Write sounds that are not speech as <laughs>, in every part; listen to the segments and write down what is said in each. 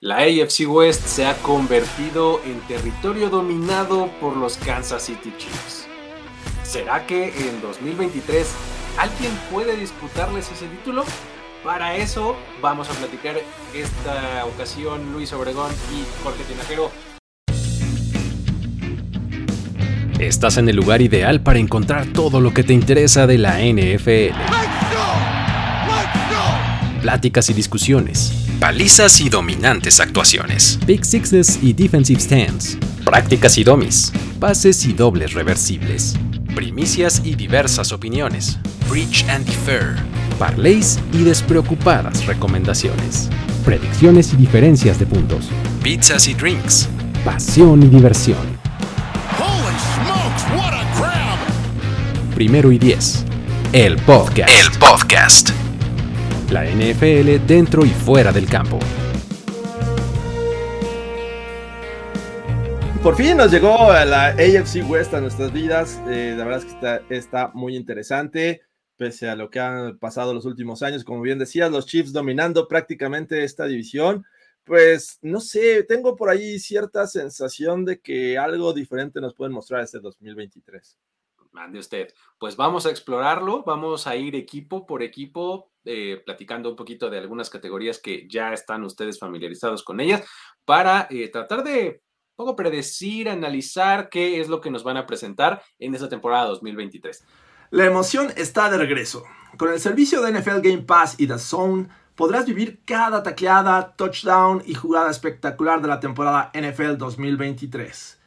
La AFC West se ha convertido en territorio dominado por los Kansas City Chiefs. ¿Será que en 2023 alguien puede disputarles ese título? Para eso vamos a platicar esta ocasión Luis Obregón y Jorge Tinajero. Estás en el lugar ideal para encontrar todo lo que te interesa de la NFL. Pláticas y discusiones Palizas y dominantes actuaciones. Big Sixes y Defensive Stands. Prácticas y domis. Pases y dobles reversibles. Primicias y diversas opiniones. Preach and defer. Parlays y despreocupadas recomendaciones. Predicciones y diferencias de puntos. Pizzas y drinks. Pasión y diversión. Primero y diez. El podcast. El podcast la NFL dentro y fuera del campo. Por fin nos llegó la AFC West a nuestras vidas. Eh, la verdad es que está, está, muy interesante, pese a lo que han pasado los últimos años. Como bien decías, los Chiefs dominando prácticamente esta división. Pues no sé, tengo por ahí cierta sensación de que algo diferente nos pueden mostrar este 2023 mande usted. Pues vamos a explorarlo, vamos a ir equipo por equipo, eh, platicando un poquito de algunas categorías que ya están ustedes familiarizados con ellas, para eh, tratar de poco predecir, analizar qué es lo que nos van a presentar en esta temporada 2023. La emoción está de regreso. Con el servicio de NFL Game Pass y The Zone, podrás vivir cada tacleada, touchdown y jugada espectacular de la temporada NFL 2023.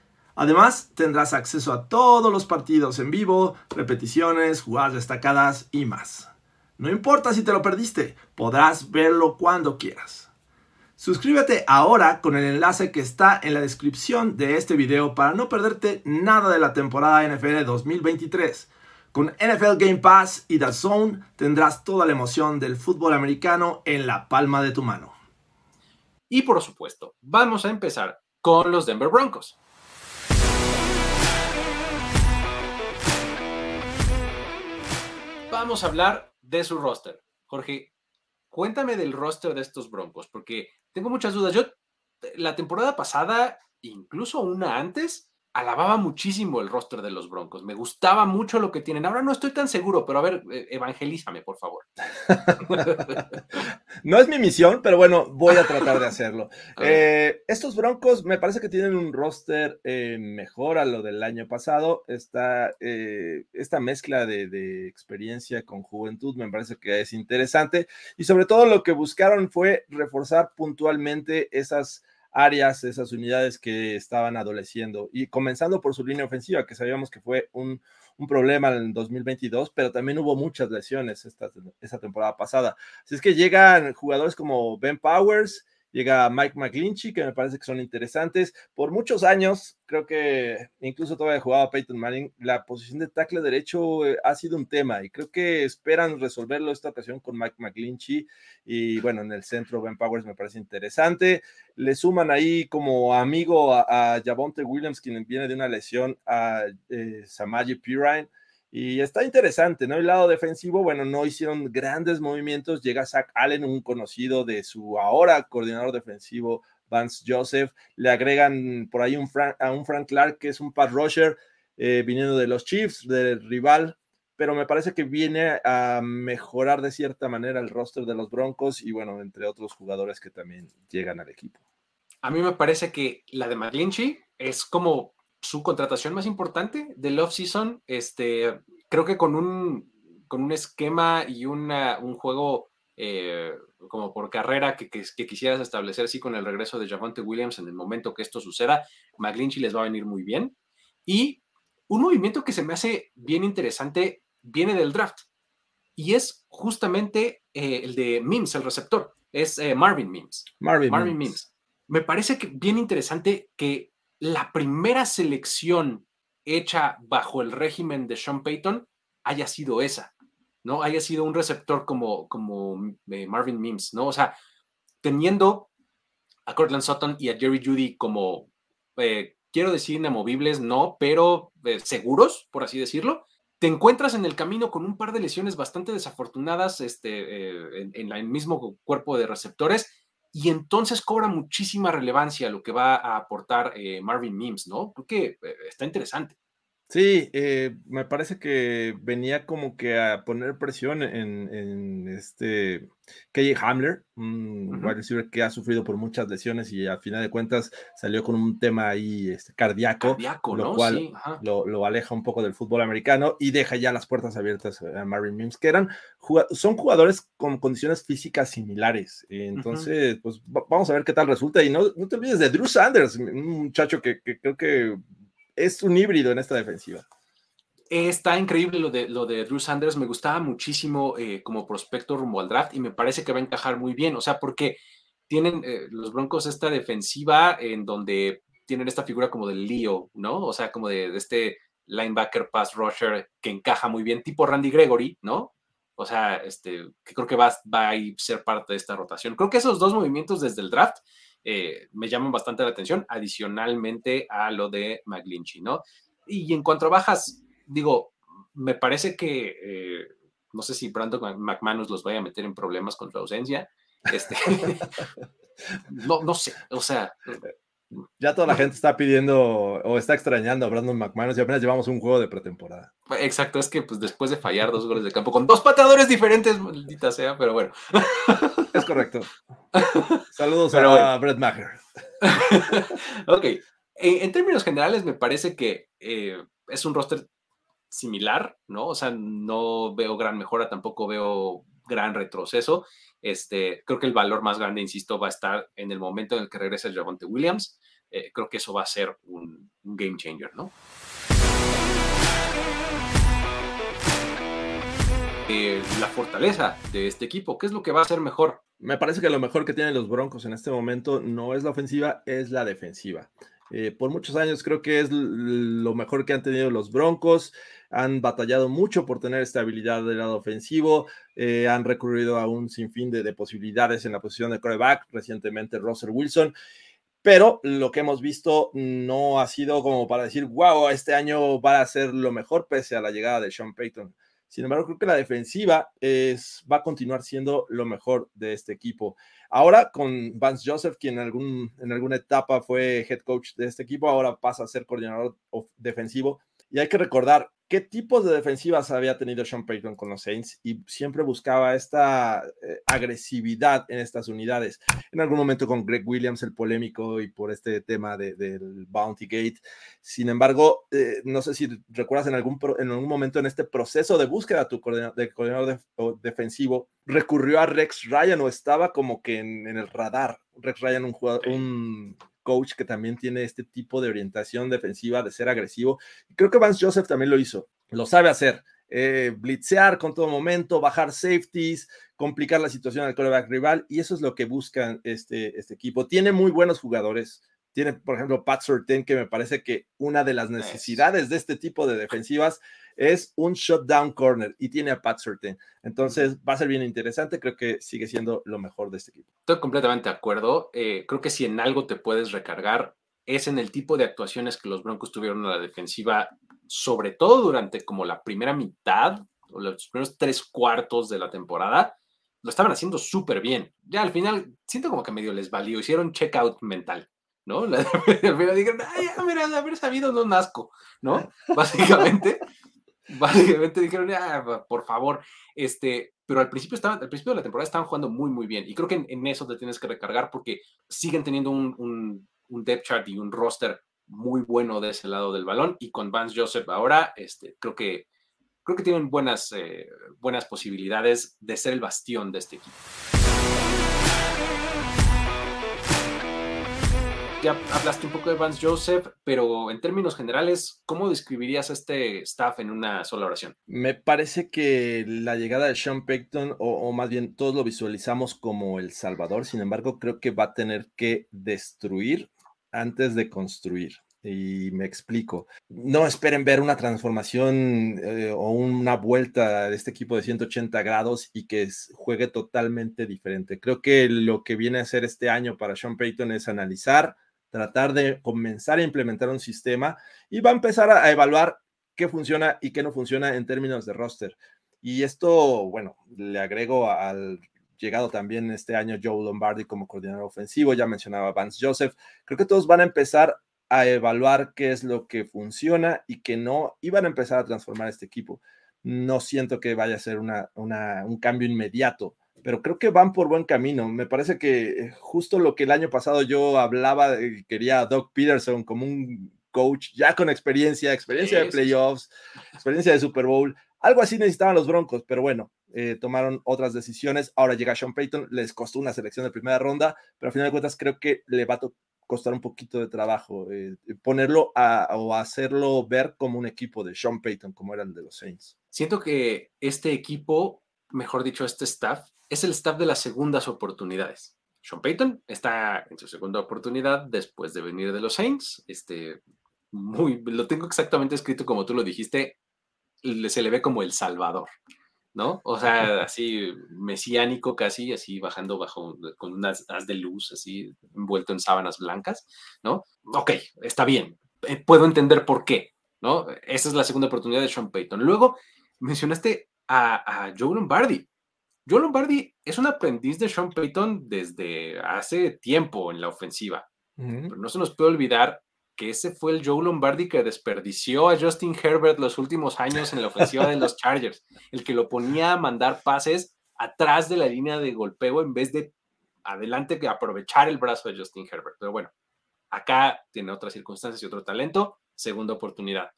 Además, tendrás acceso a todos los partidos en vivo, repeticiones, jugadas destacadas y más. No importa si te lo perdiste, podrás verlo cuando quieras. Suscríbete ahora con el enlace que está en la descripción de este video para no perderte nada de la temporada NFL 2023. Con NFL Game Pass y The Zone tendrás toda la emoción del fútbol americano en la palma de tu mano. Y por supuesto, vamos a empezar con los Denver Broncos. Vamos a hablar de su roster. Jorge, cuéntame del roster de estos Broncos, porque tengo muchas dudas. Yo, la temporada pasada, incluso una antes, alababa muchísimo el roster de los Broncos. Me gustaba mucho lo que tienen. Ahora no estoy tan seguro, pero a ver, eh, evangelízame, por favor. <laughs> no es mi misión, pero bueno, voy a tratar de hacerlo. <laughs> Eh, estos Broncos me parece que tienen un roster eh, mejor a lo del año pasado. Esta, esta mezcla de, de experiencia con juventud me parece que es interesante. Y sobre todo lo que buscaron fue reforzar puntualmente esas áreas, esas unidades que estaban adoleciendo. Y comenzando por su línea ofensiva, que sabíamos que fue un, problema en 2022, pero también hubo muchas lesiones esta, esta temporada pasada. Así es que llegan jugadores como Ben Powers, llega Mike McGlinchey, que me parece que son interesantes. Por muchos años, creo que incluso todavía jugaba Peyton Manning, la posición de tackle derecho eh, ha sido un tema y creo que esperan resolverlo esta ocasión con Mike McGlinchey y bueno, en el centro Ben Powers me parece interesante. Le suman ahí como amigo a, a Williams, quien viene de una lesión, a eh, Samaji Pirine y está interesante, ¿no? El lado defensivo, bueno, no hicieron grandes movimientos. Llega Zach Allen, un conocido de su ahora coordinador defensivo, Vance Joseph. Le agregan por ahí un a un Frank Clark, que es un pass rusher, eh, viniendo de los Chiefs, del rival. Pero me parece que viene a mejorar de cierta manera el roster de los Broncos y, bueno, entre otros jugadores que también llegan al equipo. A mí me parece que la de McGlinchey es como su contratación más importante del off-season. Este, creo que con un, con un esquema y una, un juego eh, como por carrera que, que, quisieras establecer, sí, con el regreso de Javante Williams en el momento que esto suceda, McGlinchey les va a venir muy bien. Y un movimiento que se me hace bien interesante viene del draft y es justamente eh, el de Mims, el receptor. Es eh, Marvin Mims. Marvin, Marvin Mims. Me parece que bien interesante que la primera selección hecha bajo el régimen de Sean Payton haya sido esa, ¿no? Haya sido un receptor como, como eh, Marvin Mims, ¿no? O sea, teniendo a Cortland Sutton y a Jerry Judy como, eh, quiero decir, inamovibles, no, pero eh, seguros, por así decirlo, te encuentras en el camino con un par de lesiones bastante desafortunadas este, en, en el mismo cuerpo de receptores y entonces cobra muchísima relevancia lo que va a aportar eh, Marvin Mims, ¿no? Creo que eh, está interesante. Sí, eh, me parece que venía como que a poner presión en, este KJ Hamler, un wide receiver que ha sufrido por muchas lesiones y al final de cuentas salió con un tema ahí este, cardíaco, lo cual lo, aleja un poco del fútbol americano y deja ya las puertas abiertas a Marvin Mims, que eran son jugadores con condiciones físicas similares. Entonces, pues vamos a ver qué tal resulta. Y no, no te olvides de Drew Sanders, un muchacho que creo que es un híbrido en esta defensiva. Está increíble lo de, lo de Drew Sanders. Me gustaba muchísimo eh, como prospecto rumbo al draft y me parece que va a encajar muy bien. O sea, porque tienen eh, los Broncos esta defensiva en donde tienen esta figura como del Leo, ¿no? O sea, como de, este linebacker pass rusher que encaja muy bien, tipo Randy Gregory, ¿no? O sea, este, que creo que va, va a ser parte de esta rotación. Creo que esos dos movimientos desde el draft eh, me llaman bastante la atención, adicionalmente a lo de McGlinchy, ¿no? Y en cuanto a bajas, digo, me parece que, eh, no sé si Brandon McManus los vaya a meter en problemas con su ausencia. Este, <laughs> no, no sé, o sea, ya toda la gente está pidiendo o está extrañando a Brandon McManus y apenas llevamos un juego de pretemporada. Exacto, es que pues después de fallar dos goles de campo con dos pateadores diferentes, maldita sea, pero bueno. Es correcto. <laughs> Saludos a Brett Maher. <laughs> ok, en, términos generales me parece que eh, es un roster similar, ¿no? O sea, no veo gran mejora, tampoco veo gran retroceso. Este, creo que el valor más grande, insisto, va a estar en el momento en el que regrese Javonte Williams. Eh, creo que eso va a ser un, game changer, ¿no? Eh, la fortaleza de este equipo, ¿qué es lo que va a ser mejor? Me parece que lo mejor que tienen los Broncos en este momento no es la ofensiva, es la defensiva. Eh, por muchos años creo que es lo mejor que han tenido los Broncos. Han batallado mucho por tener estabilidad del lado ofensivo. Eh, han recurrido a un sinfín de, de, posibilidades en la posición de coreback. Recientemente Russell Wilson. Pero lo que hemos visto no ha sido como para decir, wow, este año va a ser lo mejor pese a la llegada de Sean Payton. Sin embargo, creo que la defensiva es, va a continuar siendo lo mejor de este equipo. Ahora con Vance Joseph, quien en, algún, en alguna etapa fue head coach de este equipo, ahora pasa a ser coordinador defensivo. Y hay que recordar, qué tipos de defensivas había tenido Sean Payton con los Saints y siempre buscaba esta eh, agresividad en estas unidades. En algún momento con Greg Williams, el polémico, y por este tema del Bounty Gate. Sin embargo, eh, no sé si recuerdas en algún, en algún momento en este proceso de búsqueda tu de coordinador defensivo, recurrió a Rex Ryan o estaba como que en, el radar. Rex Ryan, un, jugador, un coach que también tiene este tipo de orientación defensiva, de ser agresivo. Creo que Vance Joseph también lo hizo, lo sabe hacer. Eh, blitzear con todo momento, bajar safeties, complicar la situación al coreback rival, y eso es lo que buscan este, este equipo. Tiene muy buenos jugadores. Tiene, por ejemplo, Pat Surtain, que me parece que una de las necesidades de este tipo de defensivas es un shutdown corner y tiene a Pat Surtain. Entonces va a ser bien interesante, creo que sigue siendo lo mejor de este equipo. Estoy completamente de acuerdo. Eh, creo que si en algo te puedes recargar es en el tipo de actuaciones que los Broncos tuvieron a la defensiva, sobre todo durante como la primera mitad o los primeros tres cuartos de la temporada, lo estaban haciendo súper bien. Ya al final, siento como que medio les valió, hicieron checkout mental. ¿no? <laughs> al final dijeron, ay, mira, haber sabido no nazco, ¿no? <laughs> Básicamente, básicamente dijeron, ah, por favor, este, pero al principio, estaban, al principio de la temporada estaban jugando muy, muy bien. Y creo que en, eso te tienes que recargar porque siguen teniendo un, un, depth chart y un roster muy bueno de ese lado del balón. Y con Vance Joseph ahora, este, creo que creo que tienen buenas, eh, buenas posibilidades de ser el bastión de este equipo. ya hablaste un poco de Vance Joseph, pero en términos generales, ¿cómo describirías a este staff en una sola oración? Me parece que la llegada de Sean Payton, o, más bien todos lo visualizamos como el Salvador, sin embargo, creo que va a tener que destruir antes de construir. Y me explico. No esperen ver una transformación eh, o una vuelta de este equipo de 180 grados y que juegue totalmente diferente. Creo que lo que viene a hacer este año para Sean Payton es analizar, tratar de comenzar a implementar un sistema y va a empezar a, evaluar qué funciona y qué no funciona en términos de roster. Y esto, bueno, le agrego al llegado también este año Joe Lombardi como coordinador ofensivo, ya mencionaba Vance Joseph. Creo que todos van a empezar a evaluar qué es lo que funciona y que no, y van a empezar a transformar este equipo. No siento que vaya a ser una, un cambio inmediato, pero creo que van por buen camino. Me parece que eh, justo lo que el año pasado yo hablaba, quería a Doug Peterson como un coach ya con experiencia, experiencia de playoffs, experiencia de Super Bowl. Algo así necesitaban los Broncos, pero bueno, eh, tomaron otras decisiones. Ahora llega Sean Payton, les costó una selección de primera ronda, pero al final de cuentas creo que le va a costar un poquito de trabajo eh, ponerlo o hacerlo ver como un equipo de Sean Payton, como era el de los Saints. Siento que este equipo, mejor dicho, este staff, es el staff de las segundas oportunidades. Sean Payton está en su segunda oportunidad después de venir de los Saints. Este, muy, lo tengo exactamente escrito como tú lo dijiste, se le ve como el Salvador, ¿no? O sea, así mesiánico casi, así bajando bajo, con unas haz de luz, así envuelto en sábanas blancas, ¿no? Ok, está bien, eh, puedo entender por qué, ¿no? Esa es la segunda oportunidad de Sean Payton. Luego mencionaste a, a Joe Lombardi. Joe Lombardi es un aprendiz de Sean Payton desde hace tiempo en la ofensiva. Pero no se nos puede olvidar que ese fue el Joe Lombardi que desperdició a Justin Herbert los últimos años en la ofensiva de los Chargers, el que lo ponía a mandar pases atrás de la línea de golpeo en vez de adelante que aprovechar el brazo de Justin Herbert. Pero bueno, acá tiene otras circunstancias y otro talento, segunda oportunidad.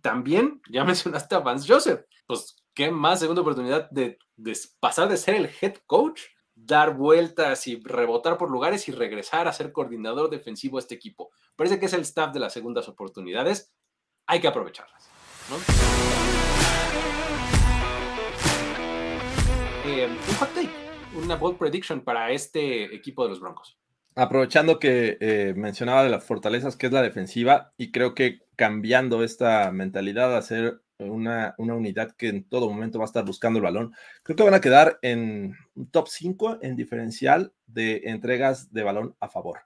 También ya <laughs> mencionaste a Vance Joseph, pues qué más segunda oportunidad de, de pasar de ser el head coach dar vueltas y rebotar por lugares y regresar a ser coordinador defensivo a este equipo. Parece que es el staff de las segundas oportunidades. Hay que aprovecharlas. Eh, un hot take, una bold prediction para este equipo de los Broncos. Aprovechando que eh, mencionaba de las fortalezas que es la defensiva y creo que cambiando esta mentalidad a ser una, unidad que en todo momento va a estar buscando el balón. Creo que van a quedar en un top 5 en diferencial de entregas de balón a favor.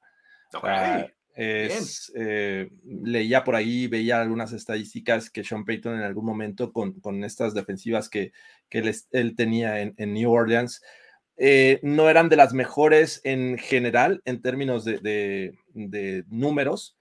Eh, leía por ahí, veía algunas estadísticas que Sean Payton en algún momento con, estas defensivas que, él, tenía en, New Orleans. Eh, no eran de las mejores en general en términos de números,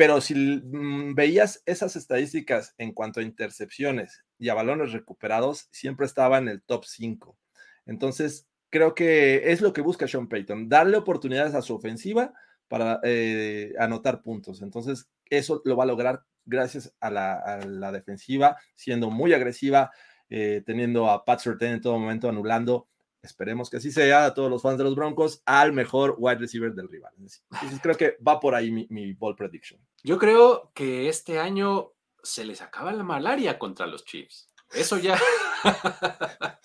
pero si mm, veías esas estadísticas en cuanto a intercepciones y a balones recuperados, siempre estaba en el top 5. Entonces, creo que es lo que busca Sean Payton, darle oportunidades a su ofensiva para eh, anotar puntos. Entonces, eso lo va a lograr gracias a la, defensiva, siendo muy agresiva, eh, teniendo a Pat Surtain en todo momento anulando esperemos que así sea a todos los fans de los Broncos, al mejor wide receiver del rival. Entonces creo que va por ahí mi, ball prediction. Yo creo que este año se les acaba la malaria contra los Chiefs. Eso ya. <laughs>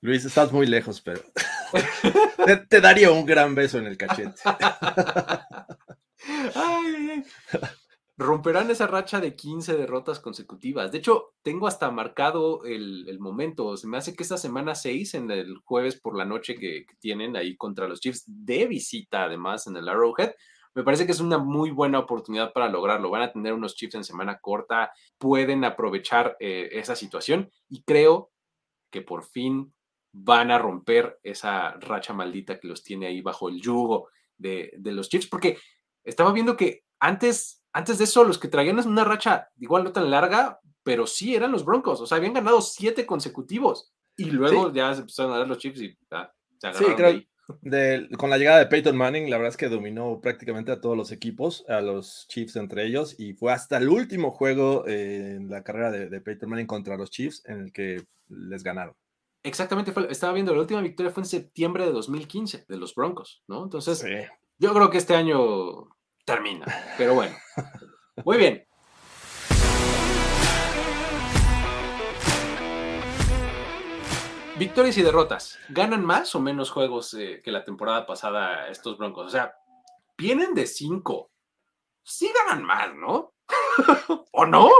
Luis, estás muy lejos, pero te, daría un gran beso en el cachete. <laughs> ay, romperán esa racha de 15 derrotas consecutivas. De hecho, tengo hasta marcado el, momento. Se me hace que esta semana 6, en el jueves por la noche que, tienen ahí contra los Chiefs de visita, además, en el Arrowhead, me parece que es una muy buena oportunidad para lograrlo. Van a tener unos Chiefs en semana corta, pueden aprovechar eh, esa situación y creo que por fin van a romper esa racha maldita que los tiene ahí bajo el yugo de, de los Chiefs, porque estaba viendo que antes antes de eso, los que traían una racha igual no tan larga, pero sí eran los Broncos. O sea, habían ganado siete consecutivos. Y luego ya se empezaron a dar los chips y se Sí, creo. con la llegada de Peyton Manning, la verdad es que dominó prácticamente a todos los equipos, a los Chiefs entre ellos, y fue hasta el último juego eh, en la carrera de, Peyton Manning contra los Chiefs en el que les ganaron. Exactamente, estaba viendo, la última victoria fue en septiembre de 2015 de los Broncos, ¿no? Entonces, yo creo que este año termina. Pero bueno, muy bien. Victorias y derrotas. ¿Ganan más o menos juegos eh, que la temporada pasada estos Broncos? O sea, vienen de cinco. Sí ganan más, ¿no? <laughs> ¿O no?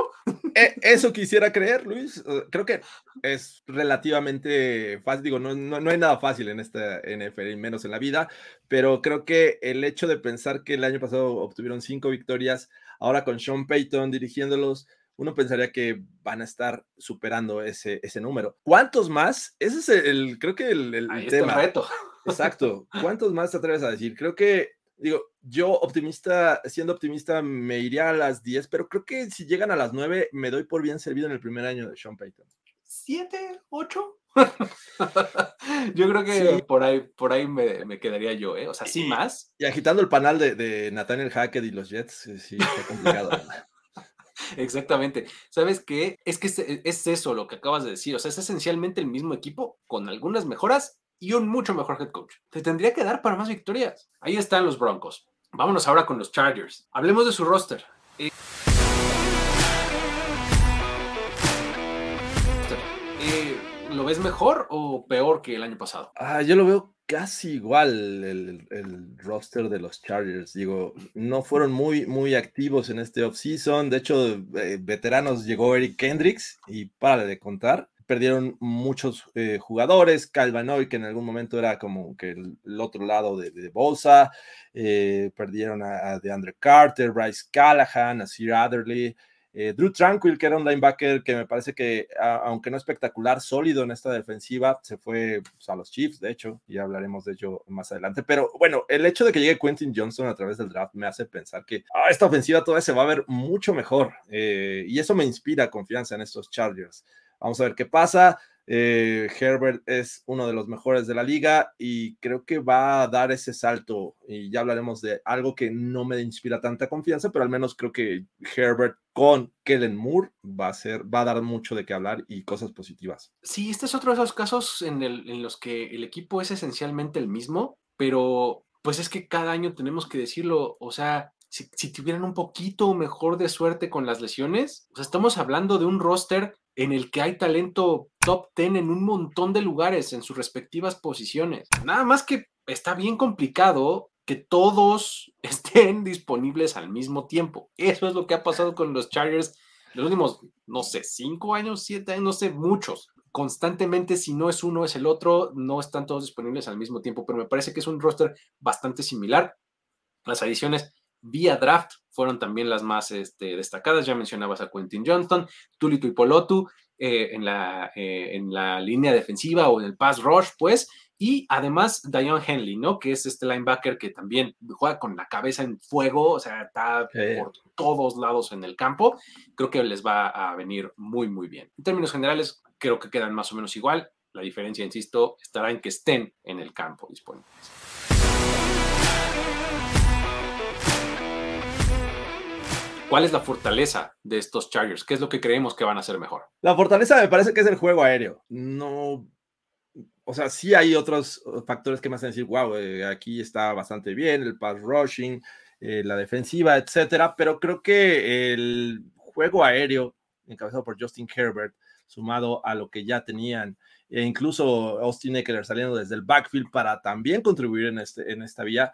E, eso quisiera creer, Luis. Creo que es relativamente fácil. Digo, no, no, hay nada fácil en esta NFL, menos en la vida, pero creo que el hecho de pensar que el año pasado obtuvieron cinco victorias, ahora con Sean Payton dirigiéndolos, uno pensaría que van a estar superando ese, ese número. ¿Cuántos más? Ese es el, creo que el, el tema. reto. Exacto. ¿Cuántos más te atreves a decir? Creo que, digo, yo optimista, siendo optimista, me iría a las 10, pero creo que si llegan a las 9, me doy por bien servido en el primer año de Sean Payton. ¿7? ¿8? <laughs> yo creo que por ahí, por ahí me, quedaría yo, ¿eh? O sea, sí más. Y agitando el panal de, Nathaniel Hackett y los Jets, sí, está complicado. <laughs> Exactamente. ¿Sabes qué? Es que es, eso lo que acabas de decir. O sea, es esencialmente el mismo equipo con algunas mejoras y un mucho mejor head coach. Te tendría que dar para más victorias. Ahí están los Broncos. Vámonos ahora con los Chargers. Hablemos de su roster. Eh, ¿Lo ves mejor o peor que el año pasado? Ah, yo lo veo casi igual el, roster de los Chargers. Digo, no fueron muy, muy activos en este offseason. De hecho, eh, veteranos llegó Eric Kendricks y para de contar. Perdieron muchos eh, jugadores. Calvanoy, que en algún momento era como que el, otro lado de, de Bolsa. Eh, perdieron a, DeAndre Carter, Bryce Callahan, a Sir Adderley. Eh, Drew Tranquil, que era un linebacker que me parece que, aunque no espectacular, sólido en esta defensiva, se fue pues, a los Chiefs, de hecho, y hablaremos de ello más adelante. Pero bueno, el hecho de que llegue Quentin Johnson a través del draft me hace pensar que ah, esta ofensiva todavía se va a ver mucho mejor, eh, y eso me inspira confianza en estos Chargers. Vamos a ver qué pasa. Eh, Herbert es uno de los mejores de la liga y creo que va a dar ese salto. Y ya hablaremos de algo que no me inspira tanta confianza, pero al menos creo que Herbert con Kellen Moore va a ser, va a dar mucho de qué hablar y cosas positivas. Sí, este es otro de esos casos en, en los que el equipo es esencialmente el mismo, pero pues es que cada año tenemos que decirlo, o sea, si, si, tuvieran un poquito mejor de suerte con las lesiones, estamos hablando de un roster en el que hay talento top 10 en un montón de lugares en sus respectivas posiciones. Nada más que está bien complicado que todos <laughs> estén disponibles al mismo tiempo. Eso es lo que ha pasado con los Chargers los últimos, no sé, cinco años, siete años, no sé, muchos. Constantemente, si no es uno, es el otro, no están todos disponibles al mismo tiempo, pero me parece que es un roster bastante similar. Las adiciones vía draft fueron también las más este, destacadas. Ya mencionabas a Quentin Johnston, Tulito y Polotu eh, en, la, eh, en la línea defensiva o en el pass rush, pues. Y además Dion Henley, ¿no? Que es este linebacker que también juega con la cabeza en fuego, o sea, está por todos lados en el campo. Creo que les va a venir muy, muy bien. En términos generales, creo que quedan más o menos igual. La diferencia, insisto, estará en que estén en el campo disponibles. ¿Cuál es la fortaleza de estos Chargers? ¿Qué es lo que creemos que van a hacer mejor? La fortaleza me parece que es el juego aéreo. No, o sea, sí hay otros factores que me hacen decir, wow, eh, aquí está bastante bien, el pass rushing, eh, la defensiva, etcétera, pero creo que el juego aéreo, encabezado por Justin Herbert, sumado a lo que ya tenían, e incluso Austin Eckler saliendo desde el backfield para también contribuir en, este, en esta vía,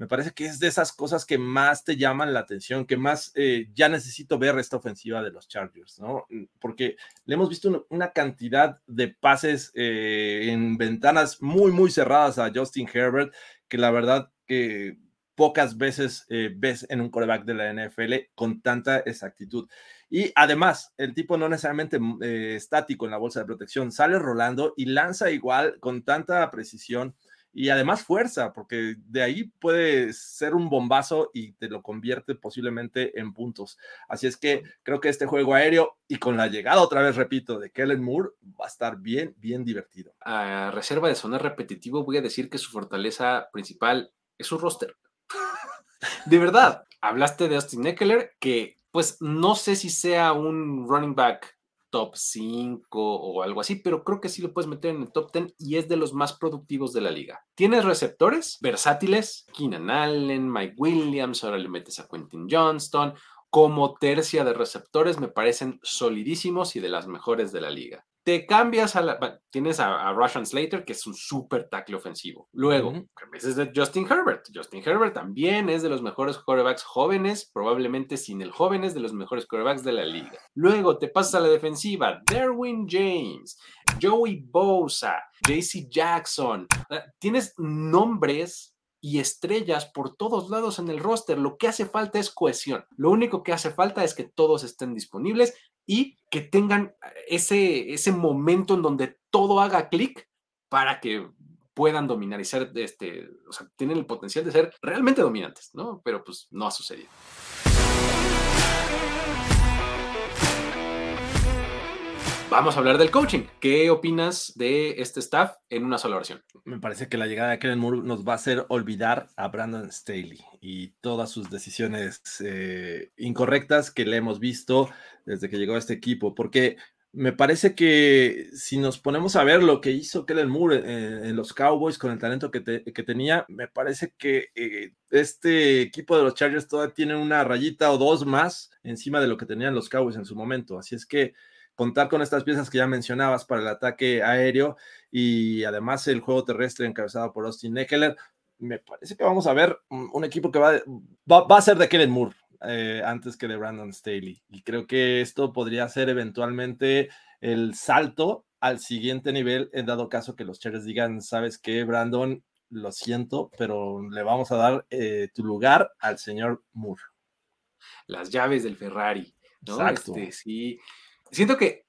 me parece que es de esas cosas que más te llaman la atención, que más eh, ya necesito ver esta ofensiva de los Chargers, ¿no? Mm, porque le hemos visto una, cantidad de pases eh, en ventanas muy, muy cerradas a Justin Herbert, que la verdad que pocas veces eh, ves en un coreback de la NFL con tanta exactitud. Y además, el tipo no necesariamente mm, estático en la bolsa de protección, sale rolando y lanza igual con tanta precisión y además fuerza, porque de ahí puede ser un bombazo y te lo convierte posiblemente en puntos. Así es que creo que este juego aéreo y con la llegada otra vez, repito, de Kellen Moore, va a estar bien, bien divertido. A reserva de sonar repetitivo, voy a decir que su fortaleza principal es su roster. <laughs> de verdad, hablaste de Austin Eckler, que pues no sé si sea un running back top 5 o algo así, pero creo que sí lo puedes meter en el top 10 y es de los más productivos de la liga. Tienes receptores versátiles, Keenan Allen, Mike Williams, ahora le metes a Quentin Johnston. Como tercia de receptores me parecen solidísimos y de las mejores de la liga te cambias a la. Tienes a, a Russian Slater, que es un súper tackle ofensivo. Luego, uh de Justin Herbert. Justin Herbert también es de los mejores quarterbacks jóvenes, probablemente sin el joven es de los mejores quarterbacks de la liga. Luego te pasas a la defensiva. Derwin James, Joey Bosa, JC Jackson. Tienes nombres y estrellas por todos lados en el roster. Lo que hace falta es cohesión. Lo único que hace falta es que todos estén disponibles y que tengan ese, ese momento en donde todo haga clic para que puedan dominar y ser, este, o sea, tienen el potencial de ser realmente dominantes, ¿no? Pero pues no ha sucedido. Vamos a hablar del coaching. ¿Qué opinas de este staff en una sola oración? Me parece que la llegada de Kellen Moore nos va a hacer olvidar a Brandon Staley y todas sus decisiones eh, incorrectas que le hemos visto desde que llegó a este equipo, porque me parece que si nos ponemos a ver lo que hizo Kellen Moore en, los Cowboys con el talento que, tenía, me parece que eh, este equipo de los Chargers todavía tiene una rayita o dos más encima de lo que tenían los Cowboys en su momento. Así es que contar con estas piezas que ya mencionabas para el ataque aéreo y además el juego terrestre encabezado por Austin Eckler, me parece que vamos a ver un, equipo que va, va, a ser de Kellen Moore eh, antes que de Brandon Staley. Y creo que esto podría ser eventualmente el salto al siguiente nivel, en dado caso que los Chargers digan, sabes qué, Brandon, lo siento, pero le vamos a dar eh, tu lugar al señor Moore. Las llaves del Ferrari. Exacto. Este, sí, Siento que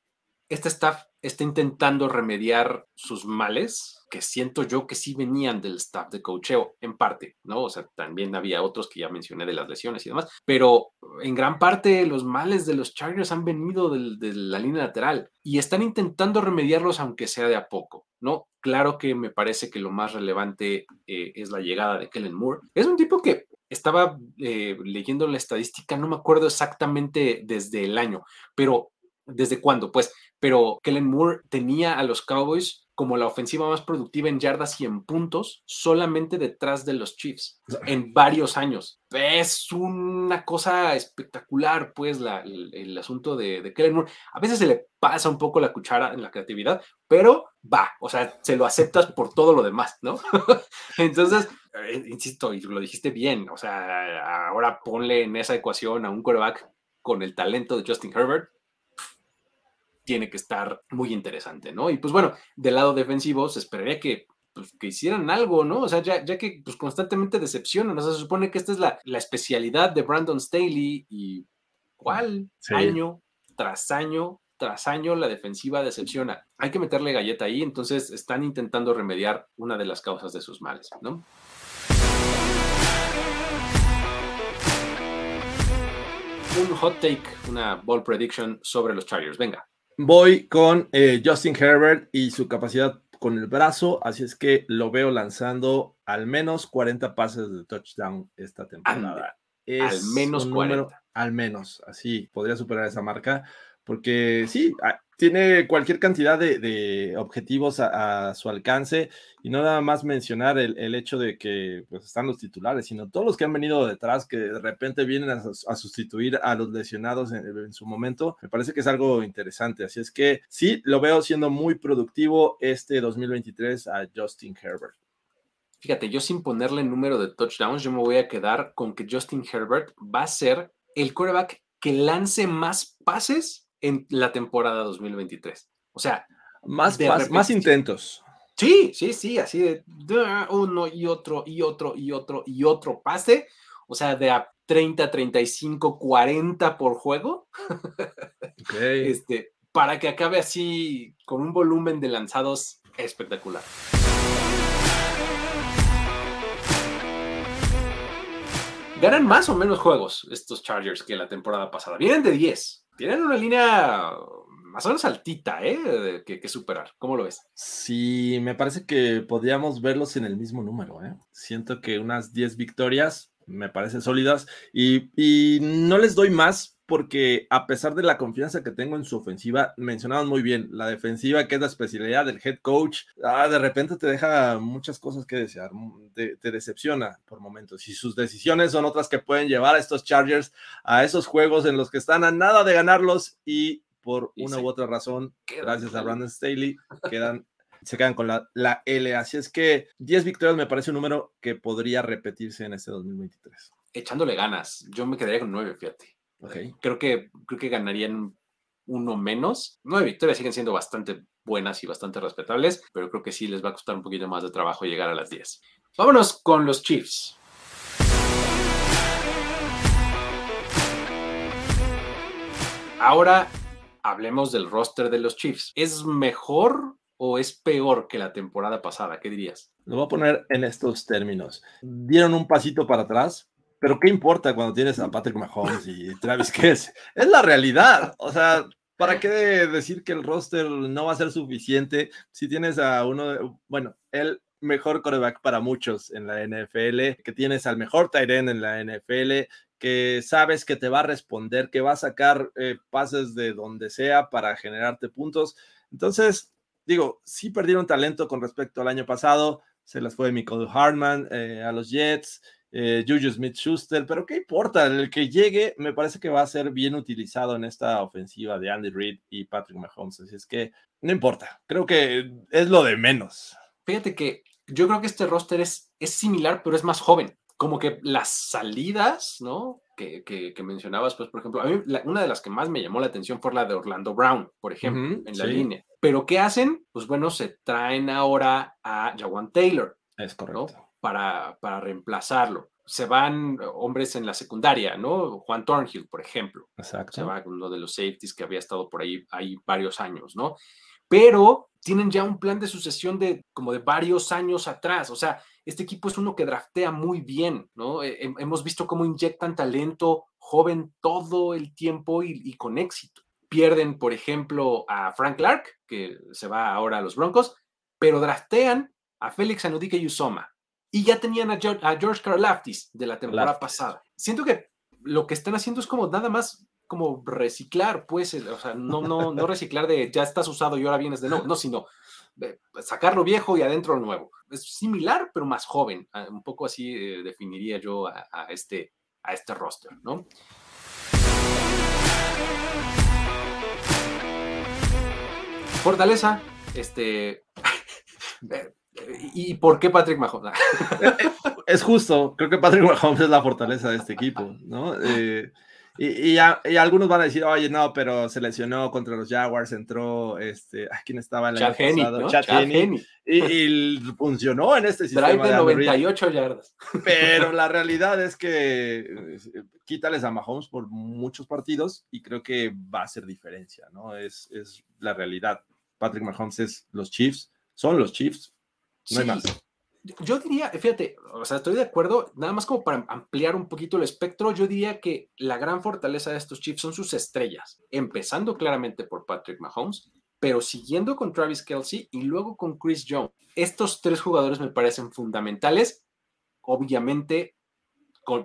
este staff está intentando remediar sus males, que siento yo que sí venían del staff de cocheo, en parte, ¿no? O sea, también había otros que ya mencioné de las lesiones y demás, pero en gran parte los males de los Chargers han venido de la línea lateral y están intentando remediarlos aunque sea de a poco, ¿no? Claro que me parece que lo más relevante eh, es la llegada de Kellen Moore. Es un tipo que estaba eh, leyendo la estadística, no me acuerdo exactamente desde el año, pero ¿Desde cuándo? Pues, pero Kellen Moore tenía a los Cowboys como la ofensiva más productiva en yardas y en puntos, solamente detrás de los Chiefs, en varios años. Es una cosa espectacular, pues, el, asunto de, Kellen Moore. A veces se le pasa un poco la cuchara en la creatividad, pero va, o sea, se lo aceptas por todo lo demás, ¿no? <laughs> Entonces, eh, insisto, y lo dijiste bien, o sea, ahora ponle en esa ecuación a un quarterback con el talento de Justin Herbert tiene que estar muy interesante, ¿no? Y pues bueno, del lado defensivo se esperaría que, pues, que hicieran algo, ¿no? O sea, ya, ya que pues, constantemente decepcionan, o sea, se supone que esta es la, la especialidad de Brandon Staley y ¿cuál? Año tras año tras año la defensiva decepciona. Hay que meterle galleta ahí, entonces están intentando remediar una de las causas de sus males, ¿no? Un hot take, una ball prediction sobre los Chargers. Venga. Voy con eh, Justin Herbert y su capacidad con el brazo, así es que lo veo lanzando al menos 40 pases de touchdown esta temporada. al menos 40. al menos, así podría superar esa marca, porque sí, tiene cualquier cantidad de, objetivos a, su alcance y no nada más mencionar el, hecho de que pues, están los titulares, sino todos los que han venido detrás que de repente vienen a, sustituir a los lesionados en, su momento, me parece que es algo interesante. Así es que sí, lo veo siendo muy productivo este 2023 a Justin Herbert. Fíjate, yo sin ponerle número de touchdowns, yo me voy a quedar con que Justin Herbert va a ser el quarterback que lance más pases en la temporada 2023. O sea, más, más, intentos. Sí, sí, sí, así de uno y otro y otro y otro y otro pase. O sea, de a 30, 35, 40 por juego. <laughs> Este, para que acabe así con un volumen de lanzados espectacular. Ganan más o menos juegos estos Chargers que la temporada pasada. Vienen de 10 tienen una línea más o menos altita, ¿eh? Que, superar. ¿Cómo lo ves? Sí, me parece que podríamos verlos en el mismo número, ¿eh? Siento que unas 10 victorias me parecen sólidas y, y no les doy más porque a pesar de la confianza que tengo en su ofensiva, mencionaban muy bien, la defensiva, que es la especialidad del head coach, ah, de repente te deja muchas cosas que desear, mm, te, decepciona por momentos. Y sus decisiones son otras que pueden llevar a estos Chargers a esos juegos en los que están a nada de ganarlos y por una u otra razón, gracias a Brandon Staley, quedan se quedan con la, la, L. Así es que 10 victorias me parece un número que podría repetirse en este 2023. Echándole ganas, yo me quedaría con 9, fíjate. Creo, que, creo que ganarían uno menos. Nueve victorias siguen siendo bastante buenas y bastante respetables, pero creo que sí les va a costar un poquito más de trabajo llegar a las 10. Vámonos con los Chiefs. Ahora hablemos del roster de los Chiefs. ¿Es mejor o es peor que la temporada pasada? ¿Qué dirías? Lo voy a poner en estos términos. Dieron un pasito para atrás, pero ¿qué importa cuando tienes a Patrick Mahomes y Travis Kelce? Es la realidad. O sea, ¿para qué decir que el roster no va a ser suficiente si tienes a uno, bueno, el mejor coreback para muchos en la NFL, que tienes al mejor end en la NFL, que sabes que te va a responder, que va a sacar eh, pases de donde sea para generarte puntos. Entonces, digo, sí perdieron talento con respecto al año pasado, se las fue Michael Hartman eh, a los Jets, eh, Juju Smith Schuster, pero qué importa, el que llegue me parece que va a ser bien utilizado en esta ofensiva de Andy Reid y Patrick Mahomes, así es que no importa, creo que es lo de menos. Fíjate que yo creo que este roster es, es similar, pero es más joven como que las salidas, ¿no? Que, que, mencionabas, pues, por ejemplo, a mí una de las que más me llamó la atención fue la de Orlando Brown, por ejemplo, en la línea. Pero ¿qué hacen? Pues bueno, se traen ahora a Jawan Taylor. Es correcto. Para, para reemplazarlo. Se van hombres en la secundaria, ¿no? Juan Thornhill, por ejemplo. Exacto. Se va uno de los safeties que había estado por ahí, ahí varios años, ¿no? Pero tienen ya un plan de sucesión de como de varios años atrás. O sea, este equipo es uno que draftea muy bien, ¿no? Eh, hemos visto cómo inyectan talento joven todo el tiempo y, con éxito. Pierden, por ejemplo, a Frank Clark, que se va ahora a los Broncos, pero draftean a Félix Anudike Yusoma. Y ya tenían a George, a George Karlaftis de la temporada pasada. Siento que lo que están haciendo es como nada más como reciclar, pues, o sea, no, no, no reciclar de ya estás usado y ahora vienes de no, no, sino sacar lo viejo y adentro lo nuevo. Es similar, pero más joven. Ah, un poco así eh, definiría yo a, este, a este roster, ¿no? Fortaleza, este. <laughs> ¿Y por qué Patrick Mahomes? es justo, creo que Patrick Mahomes es la fortaleza de este equipo, ¿no? Eh, y, algunos van a decir, oye, no, pero se lesionó contra los Jaguars, entró, este, ¿quién estaba en la Chad y, funcionó en este sistema. Drive de 98 yardas. Pero la realidad es que eh, quítales a Mahomes por muchos partidos y creo que va a ser diferencia, ¿no? Es, es la realidad. Patrick Mahomes es los Chiefs, son los Chiefs, no hay más yo diría, fíjate, o sea, estoy de acuerdo, nada más como para ampliar un poquito el espectro, yo diría que la gran fortaleza de estos Chiefs son sus estrellas, empezando claramente por Patrick Mahomes, pero siguiendo con Travis Kelsey y luego con Chris Jones. Estos tres jugadores me parecen fundamentales, obviamente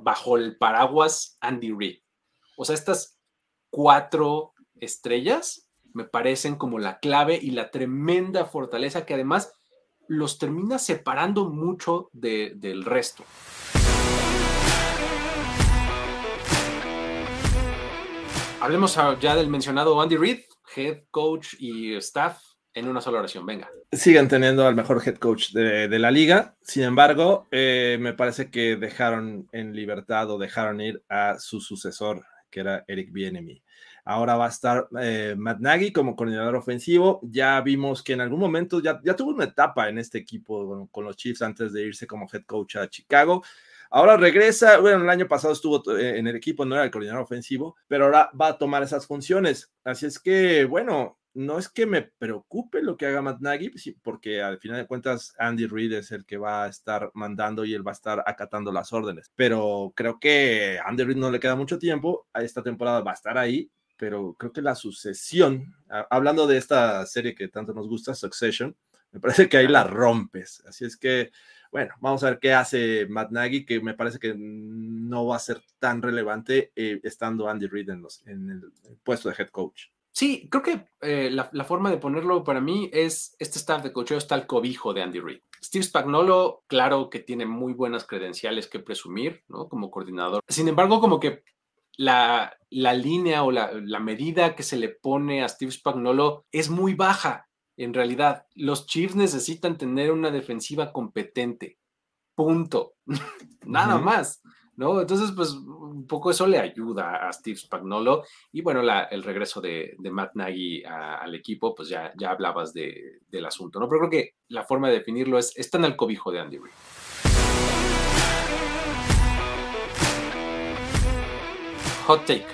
bajo el paraguas Andy Reid. O sea, estas cuatro estrellas me parecen como la clave y la tremenda fortaleza que además los termina separando mucho del resto. Hablemos ya del mencionado Andy Reid, head coach y staff en una sola oración. Venga. Siguen teniendo al mejor head coach de, la liga. Sin embargo, eh, me parece que dejaron en libertad o dejaron ir a su sucesor, que era Eric Bienemy. Ahora va a estar eh, Matt Nagy como coordinador ofensivo. Ya vimos que en algún momento ya, ya tuvo una etapa en este equipo con, los Chiefs antes de irse como head coach a Chicago. Ahora regresa, bueno, el año pasado estuvo eh, en el equipo, no era el coordinador ofensivo, pero ahora va a tomar esas funciones. Así es que, bueno, no es que me preocupe lo que haga Matt Nagy, porque al final de cuentas Andy Reid es el que va a estar mandando y él va a estar acatando las órdenes. Pero creo que a Andy Reid no le queda mucho tiempo, esta temporada va a estar ahí pero creo que la sucesión, hablando de esta serie que tanto nos gusta, Succession, me parece que ahí la rompes. Así es que, bueno, vamos a ver qué hace Matt Nagy, que me parece que no va a ser tan relevante eh, estando Andy Reid en, en, el, puesto de head coach. Sí, creo que eh, la, forma de ponerlo para mí es, este staff de coacheo está el cobijo de Andy Reid. Steve Spagnolo, claro que tiene muy buenas credenciales que presumir, ¿no? Como coordinador. Sin embargo, como que la, línea o la, medida que se le pone a Steve Spagnolo es muy baja. En realidad, los Chiefs necesitan tener una defensiva competente. Punto. <laughs> Nada más. ¿No? Entonces, pues un poco eso le ayuda a Steve Spagnolo. Y bueno, el regreso de, Matt Nagy al equipo, pues ya, ya hablabas del asunto, ¿no? Pero creo que la forma de definirlo es, está en el cobijo de Andy Reid. Hot take,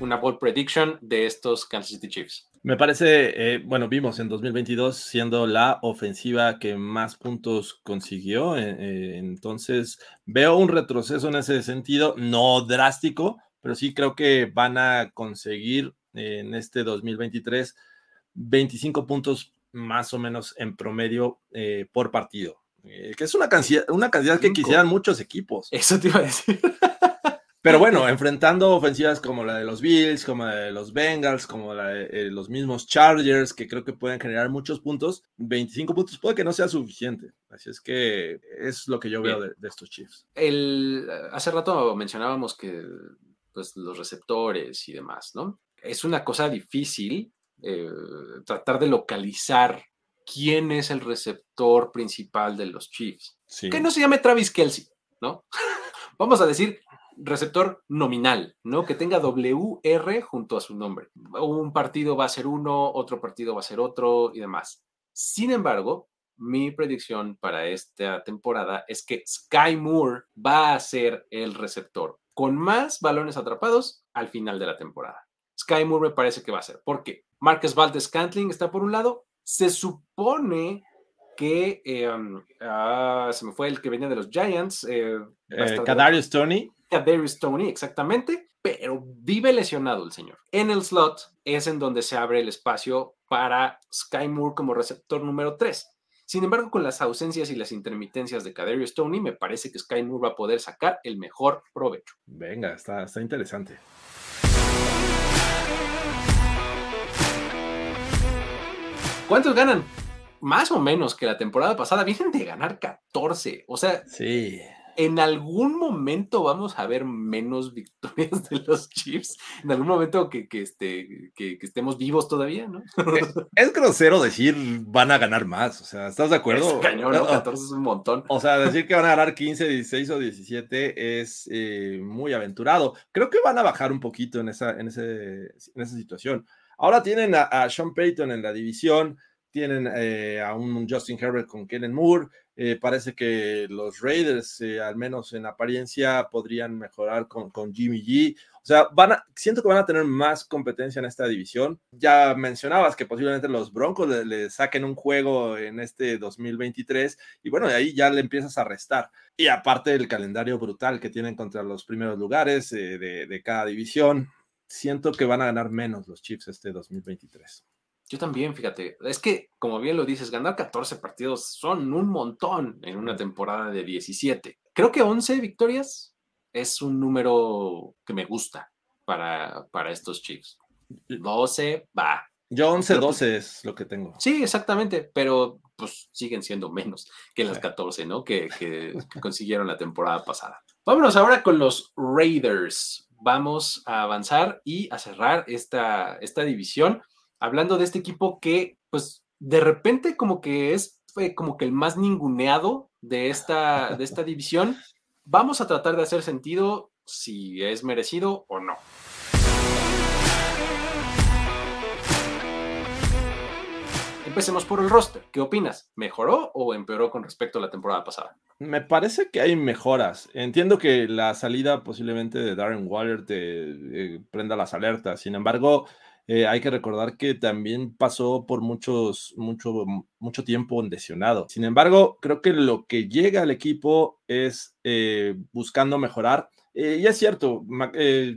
una bold prediction de estos Kansas City Chiefs. Me parece, eh, bueno, vimos en 2022 siendo la ofensiva que más puntos consiguió, eh, eh, entonces veo un retroceso en ese sentido, no drástico, pero sí creo que van a conseguir en este 2023 25 puntos más o menos en promedio por partido, que es una cantidad, una cantidad que quisieran muchos equipos. Eso te iba a decir. <laughs> Pero bueno, enfrentando ofensivas como la de los Bills, como la de los Bengals, como la de eh, los mismos Chargers, que creo que pueden generar muchos puntos, 25 puntos puede que no sea suficiente. Así es que es lo que yo veo de, estos Chiefs. El, hace rato mencionábamos que pues, los receptores y demás, ¿no? Es una cosa difícil eh, tratar de localizar quién es el receptor principal de los Chiefs. Que no se llame Travis Kelsey, ¿no? <laughs> Vamos a decir receptor nominal, ¿no? Que tenga WR junto a su nombre. Un partido va a ser uno, otro partido va a ser otro y demás. Sin embargo, mi predicción para esta temporada es que Sky Moore va a ser el receptor con más balones atrapados al final de la temporada. Sky Moore me parece que va a ser. ¿Por qué? Marcus Valdez Cantling está por un lado. Se supone que em, ah, se me fue el que venía de los Giants. Eh, eh Kadarius Tony a Darius Tony, exactamente, pero vive lesionado el señor. En el slot es en donde se abre el espacio para Sky Moore como receptor número 3. Sin embargo, con las ausencias y las intermitencias de Kadarius Tony, me parece que Sky Moore va a poder sacar el mejor provecho. Venga, está, está interesante. ¿Cuántos ganan? Más o menos que la temporada pasada. Vienen de ganar 14. O sea, sí en algún momento vamos a ver menos <laughs> victorias de los Chiefs, en algún momento que, que, este, que, estemos vivos todavía, ¿no? Eh, es, grosero decir van a ganar más, o sea, ¿estás de acuerdo? Es cañón, 14 <laughs> es un montón. O sea, decir que van a ganar 15, 16 o 17 es eh, muy aventurado. Creo que van a bajar un poquito en esa, en ese, en esa situación. Ahora tienen a, a Sean Payton en la división, tienen eh, a un Justin Herbert con Kellen Moore. Eh, parece que los Raiders, eh, al menos en apariencia, podrían mejorar con, con, Jimmy G. O sea, van a, siento que van a tener más competencia en esta división. Ya mencionabas que posiblemente los Broncos le, saquen un juego en este 2023 y bueno, de ahí ya le empiezas a restar. Y aparte del calendario brutal que tienen contra los primeros lugares de, de cada división, siento que van a ganar menos los Chiefs este 2023. Yo también, fíjate, es que, como bien lo dices, ganar 14 partidos son un montón en una temporada de 17. Creo que 11 victorias es un número que me gusta para, para estos Chiefs. 12 va. Yo 11, 12 es lo que tengo. Sí, exactamente, pero pues siguen siendo menos que las 14, ¿no? Que, que consiguieron la temporada pasada. Vámonos ahora con los Raiders. Vamos a avanzar y a cerrar esta, esta división hablando de este equipo que, pues, de repente como que es como que el más ninguneado de esta, de esta <laughs> división. Vamos a tratar de hacer sentido si es merecido o no. Empecemos por el roster. ¿Qué opinas? ¿Mejoró o empeoró con respecto a la temporada pasada? Me parece que hay mejoras. Entiendo que la salida posiblemente de Darren Waller te eh, prenda las alertas. Sin embargo, eh, hay que recordar que también pasó por muchos, mucho, mucho tiempo lesionado. Sin embargo, creo que lo que llega al equipo es eh, buscando mejorar. Eh, y es cierto,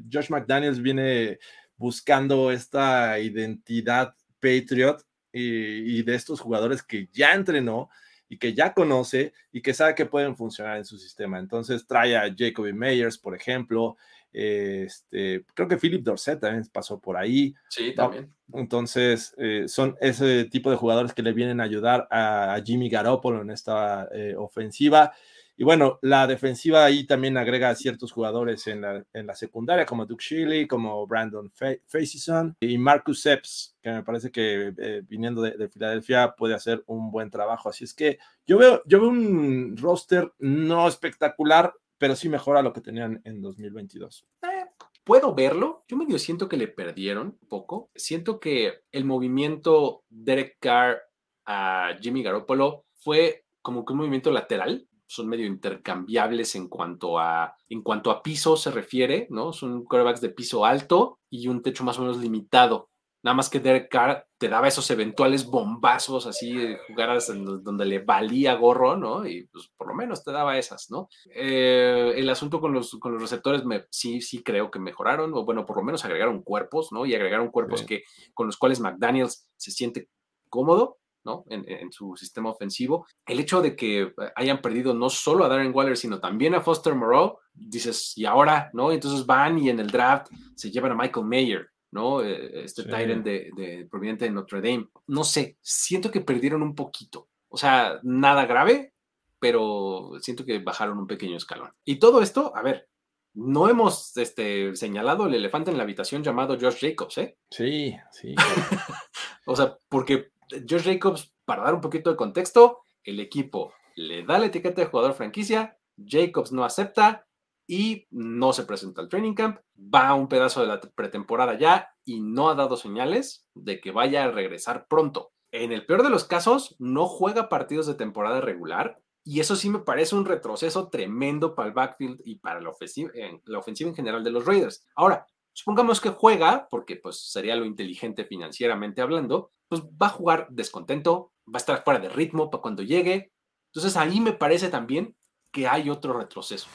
Josh McDaniels viene buscando esta identidad Patriot y, de estos jugadores que ya entrenó y que ya conoce y que sabe que pueden funcionar en su sistema. Entonces trae a Jacoby Meyers, por ejemplo, este, creo que Philip Dorset también pasó por ahí. Sí, también. Entonces, eh, son ese tipo de jugadores que le vienen a ayudar a, Jimmy Garoppolo en esta eh, ofensiva. Y bueno, la defensiva ahí también agrega a ciertos jugadores en la, en la secundaria, como Duke Shiley, como Brandon Facyson y Marcus Epps, que me parece que eh, viniendo de, de, Filadelfia puede hacer un buen trabajo. Así es que yo veo, yo veo un roster no espectacular, pero sí mejora lo que tenían en 2022. Eh, puedo verlo. Yo medio siento que le perdieron un poco. Siento que el movimiento Derek Carr a Jimmy Garoppolo fue como que un movimiento lateral. son medio intercambiables en cuanto a, en cuanto a piso se refiere, ¿no? Son quarterbacks de piso alto y un techo más o menos limitado. Nada más que Derek Carr te daba esos eventuales bombazos, así, jugadas en donde le valía gorro, ¿no? Y pues por lo menos te daba esas, ¿no? Eh, el asunto con los, con los receptores, me, sí, sí creo que mejoraron, o bueno, por lo menos agregaron cuerpos, ¿no? Y agregaron cuerpos que, con los cuales McDaniels se siente cómodo, ¿no? En, en, su sistema ofensivo. El hecho de que hayan perdido no solo a Darren Waller, sino también a Foster Moreau, dices, ¿y ahora? ¿No? Entonces van y en el draft se llevan a Michael Mayer, ¿no? Eh, este sí. Tyrant de, de, proveniente de Notre Dame. No sé, siento que perdieron un poquito. O sea, nada grave, pero siento que bajaron un pequeño escalón. Y todo esto, a ver, no hemos este, señalado el elefante en la habitación llamado Josh Jacobs, ¿eh? Sí, sí. <laughs> o sea, porque Josh Jacobs, para dar un poquito de contexto, el equipo le da la etiqueta de jugador franquicia, Jacobs no acepta, y no se presenta al training camp, va un pedazo de la pretemporada ya y no ha dado señales de que vaya a regresar pronto. En el peor de los casos, no juega partidos de temporada regular y eso sí me parece un retroceso tremendo para el backfield y para la ofensiva, la ofensiva en general de los Raiders. Ahora, supongamos que juega, porque pues sería lo inteligente financieramente hablando, pues va a jugar descontento, va a estar fuera de ritmo para cuando llegue. Entonces ahí me parece también que hay otro retroceso.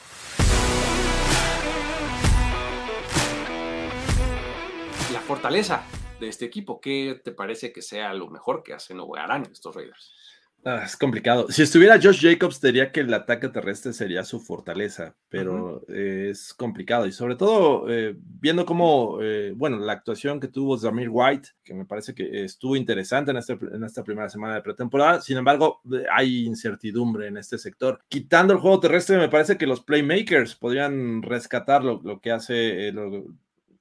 Fortaleza de este equipo. ¿Qué te parece que sea lo mejor que hacen o harán estos Raiders? Ah, es complicado. Si estuviera Josh Jacobs, diría que el ataque terrestre sería su fortaleza, pero uh -huh. es complicado. Y sobre todo, eh, viendo cómo, eh, bueno, la actuación que tuvo Zamir White, que me parece que estuvo interesante en, este, en esta primera semana de pretemporada. Sin embargo, hay incertidumbre en este sector. Quitando el juego terrestre, me parece que los playmakers podrían rescatar lo, lo que hace. Eh, lo,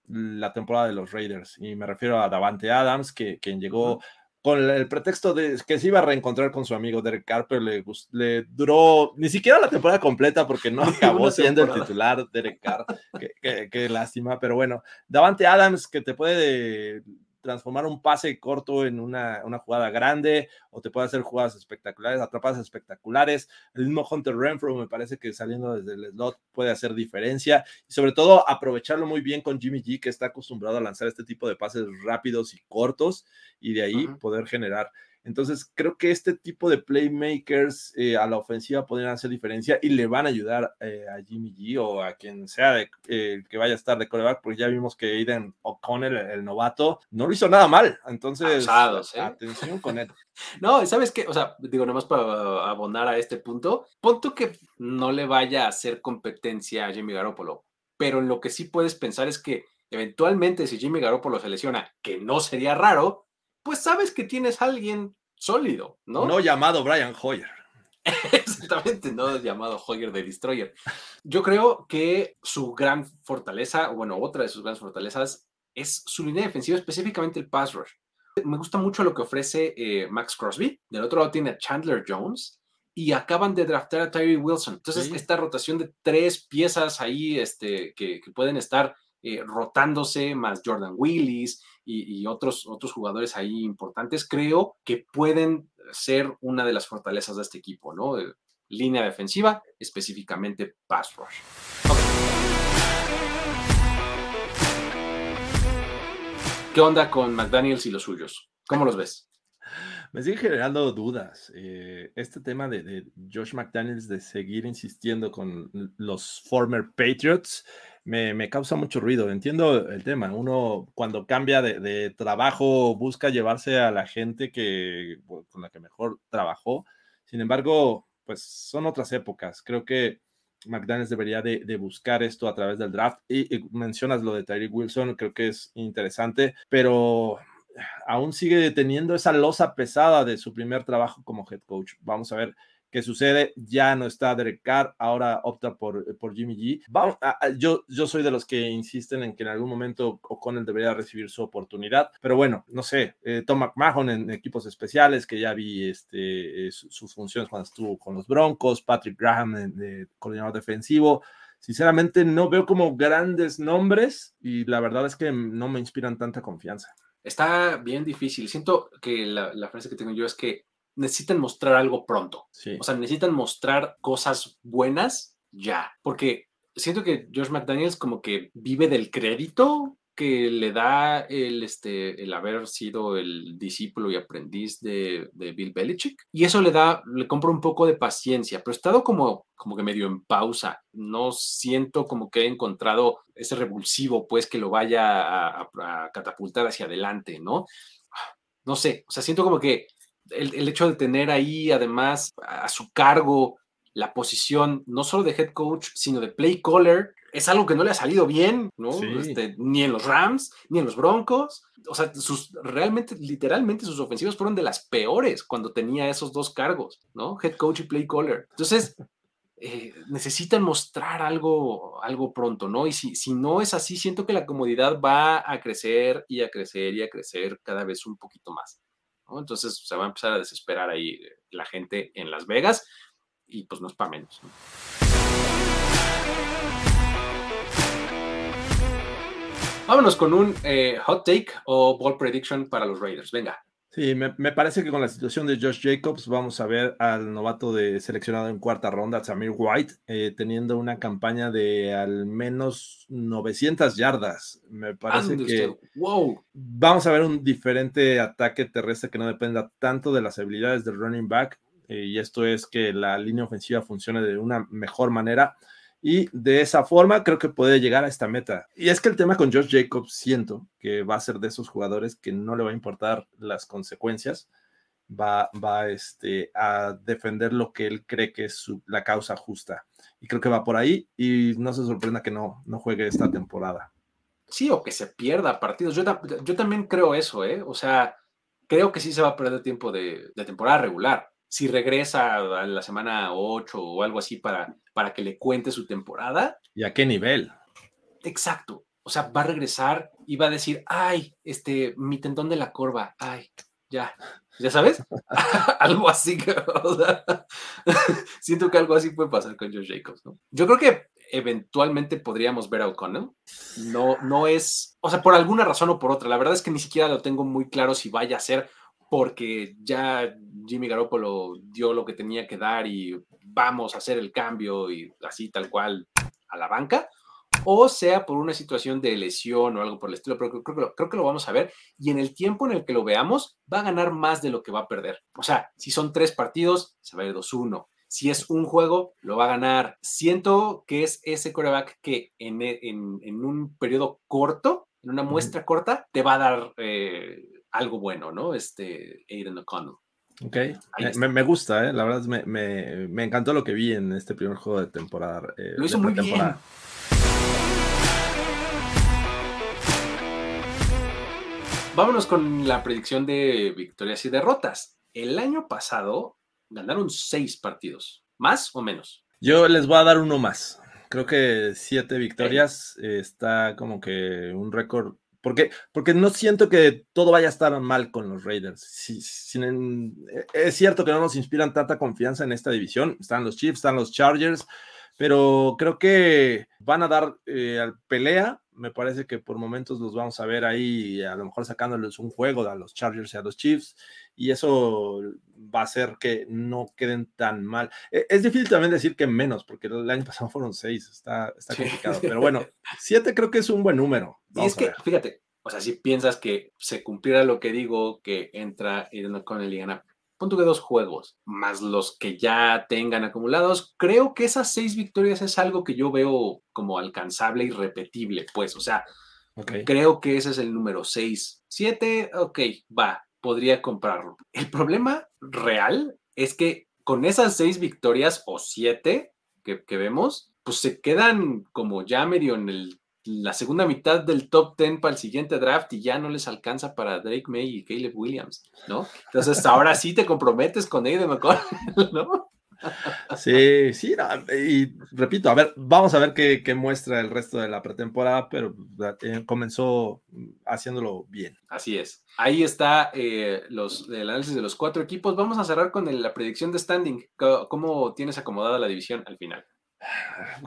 la temporada de los Raiders. Y me refiero a Davante Adams, que, quien llegó con el pretexto de que se iba a reencontrar con su amigo Derek Carr, pero le, le duró ni siquiera la temporada completa porque no <laughs> acabó siendo el titular Derek Carr. qué, lástima, pero bueno, Davante Adams que te puede transformar un pase corto en una, una, jugada grande o te puede hacer jugadas espectaculares, atrapadas espectaculares. El mismo Hunter Renfro me parece que saliendo desde el slot puede hacer diferencia y sobre todo aprovecharlo muy bien con Jimmy G que está acostumbrado a lanzar este tipo de pases rápidos y cortos y de ahí uh -huh. poder generar entonces, creo que este tipo de playmakers eh, a la ofensiva podrían hacer diferencia y le van a ayudar eh, a Jimmy G o a quien sea de, eh, que vaya a estar de coreback, porque ya vimos que Aiden O'Connell, el, el, novato, no lo hizo nada mal. Entonces, Asados, atención con él. <laughs> no, ¿sabes qué? O sea, digo, nomás para abonar a este punto, punto que no le vaya a hacer competencia a Jimmy Garoppolo, pero en lo que sí puedes pensar es que eventualmente si Jimmy Garoppolo se lesiona, que no sería raro, pues sabes que tienes a alguien sólido, ¿no? No llamado Brian Hoyer. <laughs> Exactamente, no llamado Hoyer de Destroyer. Yo creo que su gran fortaleza, o bueno, otra de sus grandes fortalezas es su línea defensiva, específicamente el pass rush. Me gusta mucho lo que ofrece eh, Max Crosby. Del otro lado tiene a Chandler Jones y acaban de draftar a Tyree Wilson. Entonces, sí. esta rotación de tres piezas ahí este, que, que pueden estar eh, rotándose, más Jordan Willis y, otros, otros jugadores ahí importantes, creo que pueden ser una de las fortalezas de este equipo, ¿no? Línea defensiva, específicamente pass rush. ¿Qué onda con McDaniels y los suyos? ¿Cómo los ves? Me sigue generando dudas. Eh, este tema de, de, Josh McDaniels de seguir insistiendo con los former Patriots me, me, causa mucho ruido. Entiendo el tema. Uno cuando cambia de, trabajo busca llevarse a la gente que, con la que mejor trabajó. Sin embargo, pues son otras épocas. Creo que McDaniels debería de, de buscar esto a través del draft. Y, y mencionas lo de Tyreek Wilson, creo que es interesante, pero aún sigue teniendo esa losa pesada de su primer trabajo como head coach. Vamos a ver qué sucede. Ya no está Derek Carr, ahora opta por, por Jimmy G. Vamos, a, a, yo, yo soy de los que insisten en que en algún momento O'Connell debería recibir su oportunidad, pero bueno, no sé, eh, Tom McMahon en equipos especiales, que ya vi este, eh, sus funciones cuando estuvo con los Broncos, Patrick Graham, en, de coordinador defensivo. Sinceramente, no veo como grandes nombres y la verdad es que no me inspiran tanta confianza está bien difícil. Siento que la, la, frase que tengo yo es que necesitan mostrar algo pronto. O sea, necesitan mostrar cosas buenas ya, porque siento que George McDaniels como que vive del crédito que le da el, este, el haber sido el discípulo y aprendiz de, Bill Belichick. Y eso le da, le compra un poco de paciencia, pero he estado como, como que medio en pausa. No siento como que he encontrado ese revulsivo, pues, que lo vaya a, catapultar hacia adelante, ¿no? No sé, o sea, siento como que el, el hecho de tener ahí además a su cargo la posición no solo de head coach, sino de play caller, es algo que no le ha salido bien, ¿no? Este, ni en los Rams, ni en los Broncos. O sea, sus, realmente, literalmente, sus ofensivas fueron de las peores cuando tenía esos dos cargos, ¿no? Head coach y play caller. Entonces, eh, necesitan mostrar algo, algo pronto, ¿no? Y si, si no es así, siento que la comodidad va a crecer y a crecer y a crecer cada vez un poquito más. Entonces se va a empezar a desesperar ahí la gente en Las Vegas y pues no es para menos. Vámonos con un eh, hot take o ball prediction para los Raiders. Venga. Sí, me, parece que con la situación de Josh Jacobs vamos a ver al novato de seleccionado en cuarta ronda, Samir White, eh, teniendo una campaña de al menos 900 yardas. Me parece que wow. vamos a ver un diferente ataque terrestre que no dependa tanto de las habilidades del running back eh, y esto es que la línea ofensiva funcione de una mejor manera y de esa forma creo que puede llegar a esta meta. Y es que el tema con George Jacobs siento que va a ser de esos jugadores que no le va a importar las consecuencias, va, va este, a defender lo que él cree que es la causa justa. Y creo que va por ahí y no se sorprenda que no, no juegue esta temporada. Sí, o que se pierda partidos. Yo, yo también creo eso, ¿eh? O sea, creo que sí se va a perder tiempo de, de temporada regular si regresa a la semana 8 o algo así para, para que le cuente su temporada. ¿Y a qué nivel? Exacto. O sea, va a regresar y va a decir, ay, este, mi tendón de la corva, ay, ya, ¿ya sabes? <laughs> algo así. <laughs> siento que algo así puede pasar con Josh Jacobs, ¿no? Yo creo que eventualmente podríamos ver a O'Connell. No, no es, o sea, por alguna razón o por otra. La verdad es que ni siquiera lo tengo muy claro si vaya a ser porque ya Jimmy Garoppolo dio lo que tenía que dar y vamos a hacer el cambio y así tal cual a la banca, o sea por una situación de lesión o algo por el estilo, pero creo, creo, que lo vamos a ver y en el tiempo en el que lo veamos va a ganar más de lo que va a perder. O sea, si son tres partidos, se va a ir 2-1. Si es un juego, lo va a ganar. Siento que es ese coreback que en, en, un periodo corto, en una muestra corta, te va a dar eh, algo bueno, ¿no? Este Aiden O'Connell. Ok, me, gusta, ¿eh? la verdad me, me, encantó lo que vi en este primer juego de temporada. Eh, lo hizo muy bien. Vámonos con la predicción de victorias y derrotas. El año pasado ganaron seis partidos, más o menos. Yo les voy a dar uno más. Creo que siete victorias está como que un récord porque, porque no siento que todo vaya a estar mal con los Raiders. es cierto que no nos inspiran tanta confianza en esta división. Están los Chiefs, están los Chargers, pero creo que van a dar eh, pelea. Me parece que por momentos los vamos a ver ahí, a lo mejor sacándoles un juego a los Chargers y a los Chiefs, y eso va a hacer que no queden tan mal. E, es difícil también decir que menos, porque el año pasado fueron seis, está, está complicado, pero bueno, siete creo que es un buen número. y es que, fíjate, o sea, si piensas que se cumpliera lo que digo, que entra con el y gana, punto que dos juegos, más los que ya tengan acumulados, creo que esas seis victorias es algo que yo veo como alcanzable y repetible, pues, o sea, creo que ese es el número seis. Siete, ok, va, podría comprarlo. El problema real es que con esas seis victorias o siete que, que vemos, pues se quedan como ya medio en el la segunda mitad del top 10 para el siguiente draft y ya no les alcanza para Drake May y Caleb Williams, ¿no? Entonces ahora sí te comprometes con Aiden McConnell, <laughs> ¿no? Sí, sí, y repito, a ver, vamos a ver qué, muestra el resto de la pretemporada, pero eh, comenzó haciéndolo bien. Así es. Ahí está eh, los, el análisis de los cuatro equipos. Vamos a cerrar con la predicción de standing. ¿Cómo tienes acomodada la división al final?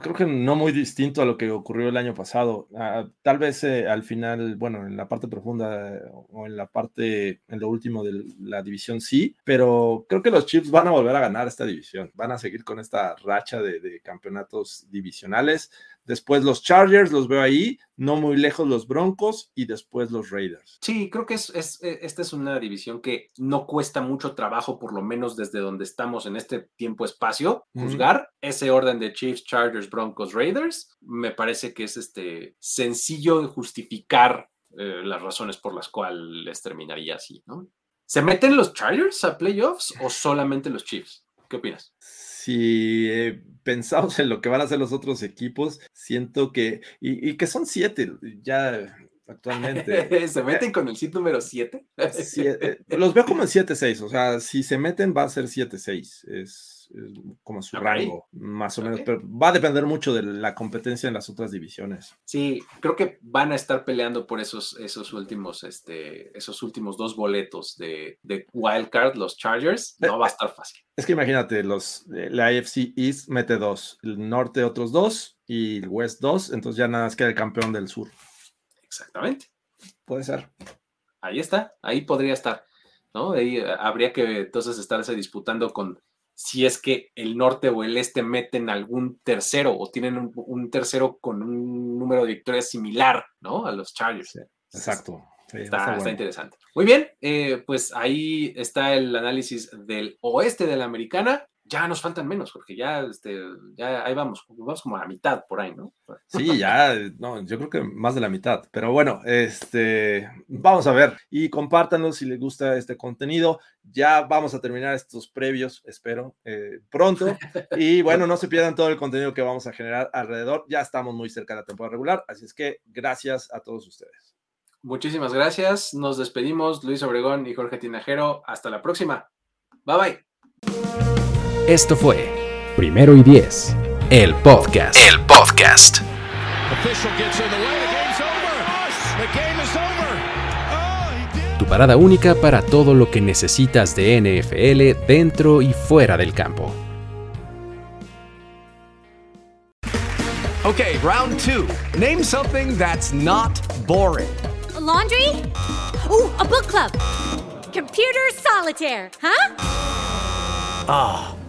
Creo que no muy distinto a lo que ocurrió el año pasado. Ah, tal vez eh, al final, bueno, en la parte profunda eh, o en la parte, en lo último de la división sí, pero creo que los Chiefs van a volver a ganar esta división. Van a seguir con esta racha de campeonatos divisionales. Después los Chargers, los veo ahí, no muy lejos los Broncos y después los Raiders. Sí, creo que es, e, esta es una división que no cuesta mucho trabajo, por lo menos desde donde estamos en este tiempo-espacio, juzgar ese orden de Chiefs, Chargers, Broncos, Raiders. Me parece que es este, sencillo de justificar eh, las razones por las cuales terminaría así, ¿no? ¿Se meten los Chargers a playoffs o solamente los Chiefs? ¿Qué opinas? Si eh, pensamos en lo que van a hacer los otros equipos, siento que, y, que son siete, ya actualmente. <laughs> ¿Se meten con el sit número 7? Eh, los veo como en 7-6, o sea, si se meten va a ser 7-6, es como su rango, más o menos, pero va a depender mucho de la competencia en las otras divisiones. Sí, creo que van a estar peleando por esos, esos últimos, este, esos últimos dos boletos de, de Wildcard, los Chargers, no va a estar fácil. Es que imagínate, los, eh, la AFC East mete dos, el norte otros dos y el West dos, entonces ya nada más queda el campeón del sur. Exactamente. Puede ser. Ahí está, ahí podría estar. ¿no? Ahí eh, habría que entonces estarse disputando con si es que el norte o el este meten algún tercero o tienen un, tercero con un número de victorias similar, ¿no? A los Chargers. exacto. está, interesante. Muy bien, eh, pues ahí está el análisis del oeste de la americana ya nos faltan menos, porque ya, este, ya ahí vamos, vamos como a la mitad por ahí, ¿no? Sí, ya, no, yo creo que más de la mitad, pero bueno, este, vamos a ver y compártanos si les gusta este contenido. Ya vamos a terminar estos previos, espero, eh, pronto. <laughs> Y bueno, no se pierdan todo el contenido que vamos a generar alrededor. Ya estamos muy cerca de la temporada regular, así es que gracias a todos ustedes. Muchísimas gracias. Nos despedimos, Luis Obregón y Jorge Tinajero. Hasta la próxima. Bye bye. Esto fue Primero y Diez, el podcast. El podcast. Tu parada única para todo lo que necesitas de NFL dentro y fuera del campo. Okay, round two. Name something that's not boring. laundry? Ooh, a book club. Computer solitaire, huh? Ah.